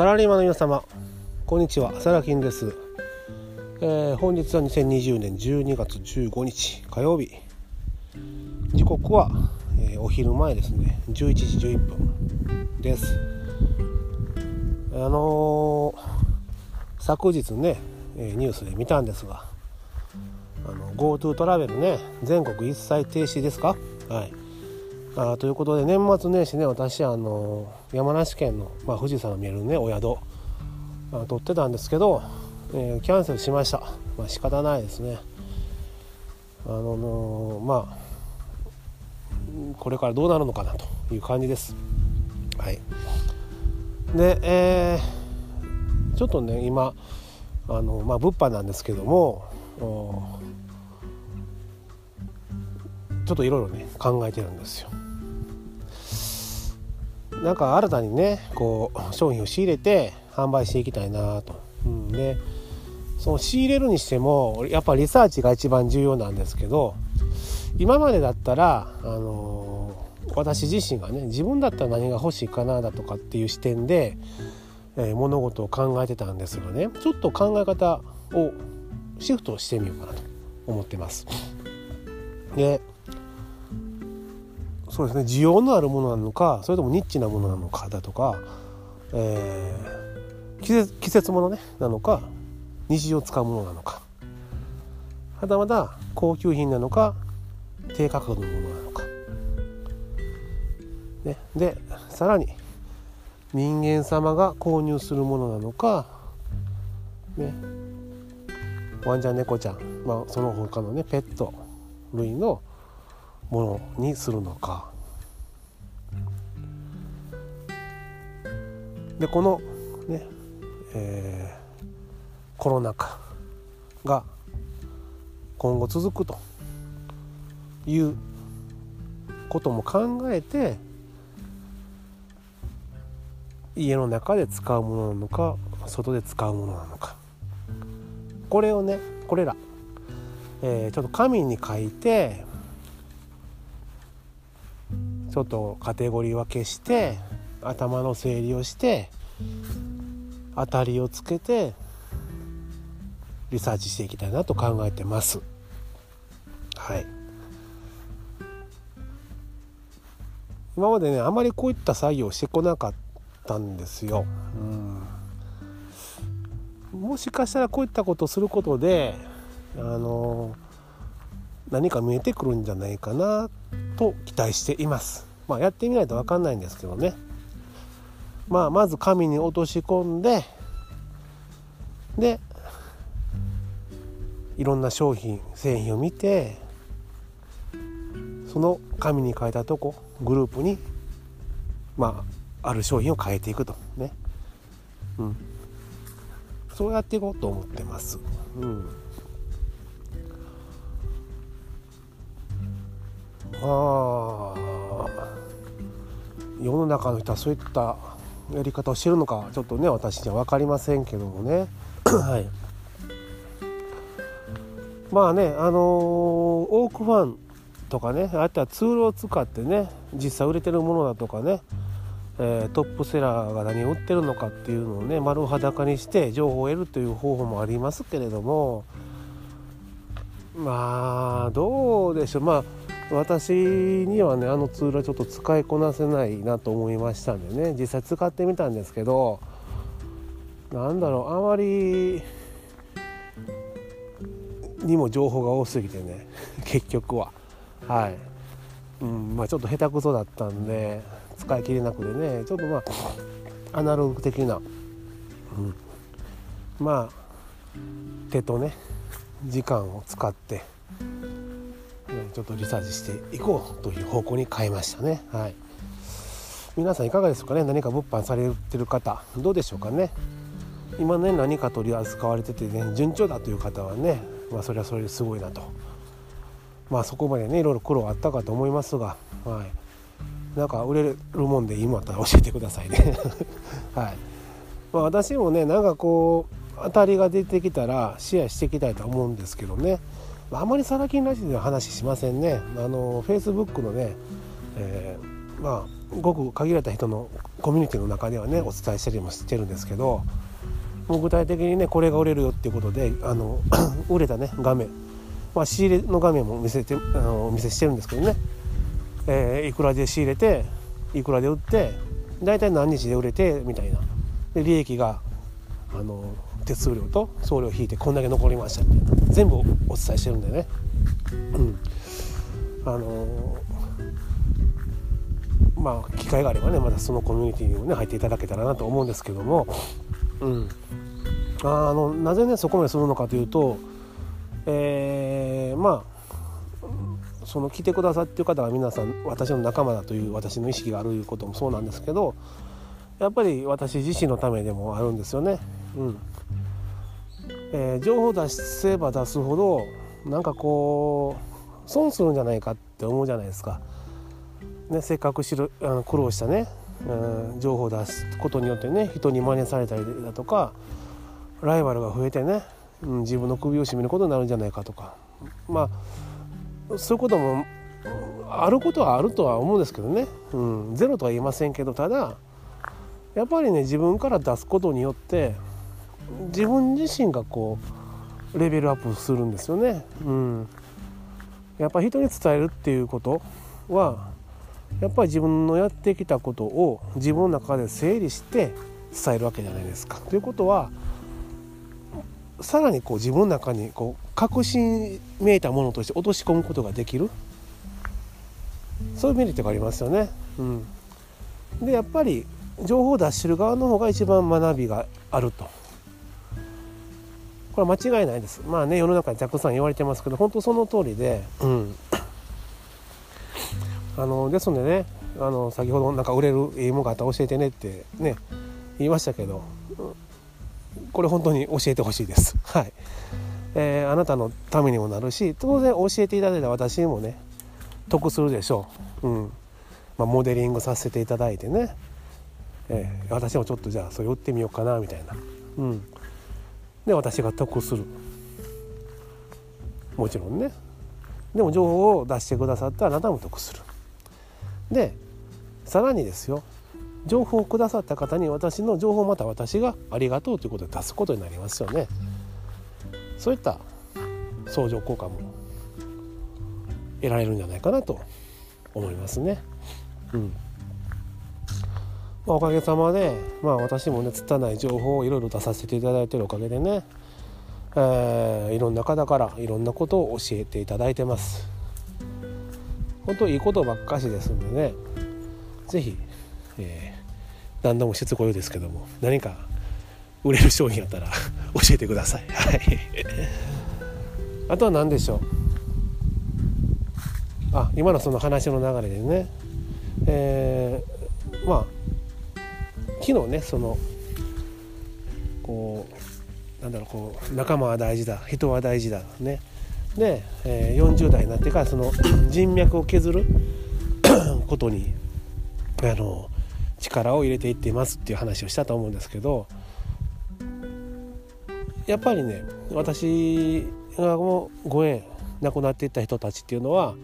サラリーマンの皆様こんにちは。サラキンです、えー、本日は2020年12月15日火曜日。時刻は、えー、お昼前ですね。11時11分です。あのー、昨日ねニュースで見たんですが GoTo トラベルね全国一切停止ですか？はい。あということで年末年始ね私あの山梨県の、まあ、富士山の見えるねお宿あ取ってたんですけど、えー、キャンセルしました、まあ、仕方ないですね。あのまあこれからどうなるのかなという感じです。はい。で、えー、ちょっとね今あのまあ物販なんですけどもちょっといろいろね考えてるんですよ。なんか新たにねこう商品を仕入れて販売していきたいなと、うん、でその仕入れるにしてもやっぱリサーチが一番重要なんですけど今までだったら、あのー、私自身がね自分だったら何が欲しいかなだとかっていう視点で、えー、物事を考えてたんですがねちょっと考え方をシフトしてみようかなと思ってます。でそうですね。需要のあるものなのかそれともニッチなものなのかだとか、えー、季節季節もの、ね、なのか日常使うものなのか。はたまた高級品なのか低価格のものなのか、ね、でさらに人間様が購入するものなのか、ね、ワンちゃん猫ちゃん、まあ、その他のねペット類のものにするのか。でこのね、えー、コロナ禍が今後続くということも考えて家の中で使うものなのか外で使うものなのか。これをねこれら、えー、ちょっと紙に書いてちょっとカテゴリー分けして頭の整理をして当たりをつけてリサーチしていきたいなと考えてます。はい今までねあまりこういった作業をしてこなかったんですよ。うん、もしかしたらこういったことをすることであの何か見えてくるんじゃないかなと期待しています。まあ、やってみないと分かんないんですけどね。まあ、まず紙に落とし込んででいろんな商品製品を見てその紙に書いたとこグループにまあある商品を変えていくとね、うん、そうやっていこうと思ってます。うんあ世の中の人はそういったやり方をしてるのかちょっとね私には分かりませんけどもね。はい。まあねあのー、オークファンとかねあとはツールを使ってね実際売れてるものだとかね、えー、トップセラーが何を売ってるのかっていうのをね丸裸にして情報を得るという方法もありますけれども。まあどうでしょう。まあ私にはねあのツールはちょっと使いこなせないなと思いましたんでね実際使ってみたんですけどなんだろうあまりにも情報が多すぎてね 結局は。はい、うんまあ、ちょっと下手くそだったんで使い切れなくてねちょっとまあアナログ的な、うん、まあ手とね時間を使ってちょっとリサーチしていこうという方向に変えましたね。はい、皆さんいかがですかね？何か物販されてる方どうでしょうかね？今ね何か取り扱われててね順調だという方はねまあそれはそれですごいなと。まあそこまでねいろいろ苦労あったかと思いますがはい。なんか売れるもんで今あったら教えてくださいね。はい。まあ私もねなんかこう当たりが出てきたらシェアしていきたいと思うんですけどね。あまりサラ金ラジオで話しませんね。あのフェイスブックのね、えー、まあごく限られた人のコミュニティの中ではねお伝えしたりもしてるんですけどもう具体的にねこれが売れるよっていうことであの 売れたね画面、まあ、仕入れの画面も見せてあのお見せしてるんですけどね、えー、いくらで仕入れていくらで売って大体何日で売れてみたいな。で利益があの手数料と送料引いてこんだけ残りましたみたいな。全部お伝えしてるんでね、うん、あのまあ機会があればねまたそのコミュニティにもね入っていただけたらなと思うんですけども、うん、あのなぜねそこまでするのかというと、えー、まあその来てくださってる方が皆さん私の仲間だという私の意識があることもそうなんですけどやっぱり私自身のためでもあるんですよね。うん。えー、情報出せば出すほどなんかこう損するんじゃないかって思うじゃないですか。ね、せっかくしるあの苦労したね、うん、情報を出すことによってね人に真似されたりだとかライバルが増えてね、うん、自分の首を絞めることになるんじゃないかとかまあそういうこともあることはあるとは思うんですけどね、うん、ゼロとは言いませんけどただやっぱりね自分から出すことによって自分自身がこうレベルアップするんですよね。うん、やっぱ人に伝えるっていうことはやっぱり自分のやってきたことを自分の中で整理して伝えるわけじゃないですか。ということはさらにこう自分の中にこう確信めいたものとして落とし込むことができるそういうメリットがありますよね。うん、でやっぱり情報を出してる側の方が一番学びがあると。これは間違いないです。まあね世の中にたくさん言われてますけど本当その通りで、うん、あのですのでねあの先ほどなんか売れるいいものがあったら教えてねってね言いましたけど、これ本当に教えてほしいです。はい、えー、あなたのためにもなるし当然教えていただいた私にもね得するでしょう。うん。まあ、モデリングさせていただいてね。えー、私もちょっとじゃあそれ売ってみようかなみたいな、うん、で私が得する。もちろんね。でも情報を出してくださったあなたも得する。でさらにですよ。情報をくださった方に私の情報をまた私がありがとうということで出すことになりますよね。そういった相乗効果も得られるんじゃないかなと思いますね。うん、おかげさまで、まあ、私もね拙い情報をいろいろ出させていただいてるおかげでね、えー、いろんな方からいろんなことを教えていただいてます。本当いいことばっかしですんでね是非、えー、何度もしつこいですけども何か売れる商品あったら 教えてください。はい。あとは何でしょう？あ今のその話の流れでねえー、まあ昨日ねそのこうなんだろうこう仲間は大事だ人は大事だね。で、えー、40代になってからその人脈を削る ことにあの力を入れていっていますっていう話をしたと思うんですけどやっぱりね私がもうご縁亡くなっていった人たちっていうのは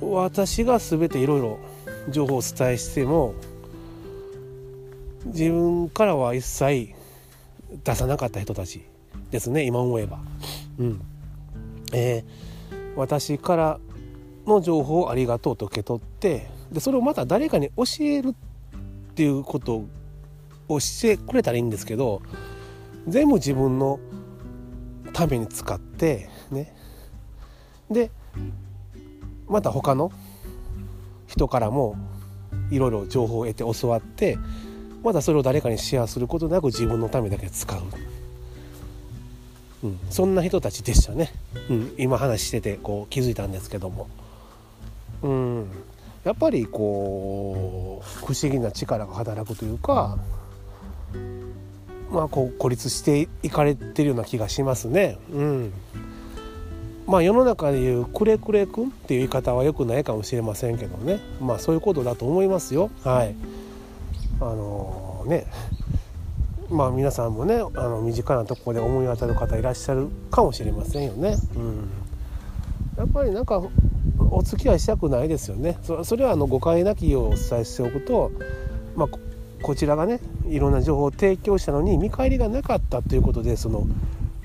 私が全ていろいろ情報をお伝えしても自分からは一切出さなかった人たちですね今思えば。うんえー、私からの情報をありがとうと受け取ってでそれをまた誰かに教えるっていうことをしてくれたらいいんですけど全部自分のために使ってねでまた他の人からもいろいろ情報を得て教わってまたそれを誰かにシェアすることなく自分のためだけ使う、うん、そんな人たちでしたね、うん、今話しててこう気づいたんですけども、うん、やっぱりこう不思議な力が働くというかまあこう孤立していかれてるような気がしますね。うん。まあ世の中でいうくれくれくんっていう言い方はよくないかもしれませんけどね。まあそういうことだと思いますよ。はい。あのー、ね。まあ皆さんもねあの身近なところで思い当たる方いらっしゃるかもしれませんよね。うん。やっぱりなんかお付き合いしたくないですよね。それはあの誤解なきようお伝えしておくと、まあ、こちらがねいろんな情報を提供したのに見返りがなかったということでその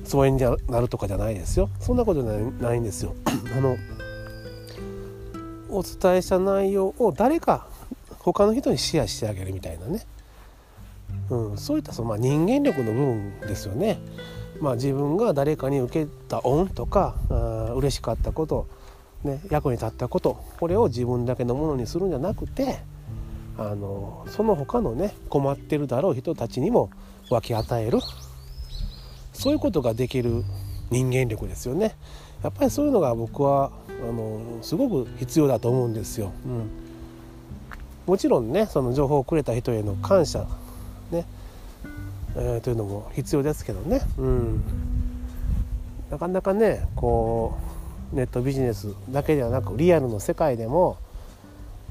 疎遠になるとかじゃないですよ。そんなことないんですよ。あのお伝えした内容を誰か他の人にシェアしてあげるみたいなね、うん、そういったその、まあ、人間力の部分ですよね。まあ、自分が誰かに受けた恩とかあ嬉しかったこと、ね、役に立ったことこれを自分だけのものにするんじゃなくてあのその他のね困ってるだろう人たちにも分け与える。そういうことができる人間力ですよね。やっぱりそういうのが僕はあのすごく必要だと思うんですよ。うん、もちろんねその情報をくれた人への感謝ね、えー、というのも必要ですけどね、うん、なかなかねこうネットビジネスだけではなくリアルの世界でも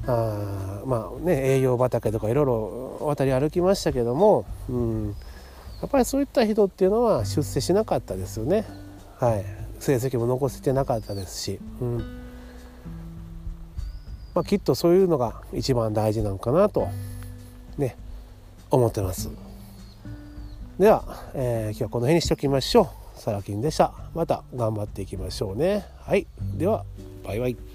あまあね営業畑とかいろいろ渡り歩きましたけども、うん、やっぱりそういった人っていうのは出世しなかったですよね。はい。成績も残せてなかったですし、うん。まあ、きっとそういうのが一番大事なのかなとね思ってます。では、えー、今日はこの辺にしておきましょう。サラキンでした。また頑張っていきましょうね。はい。ではバイバイ。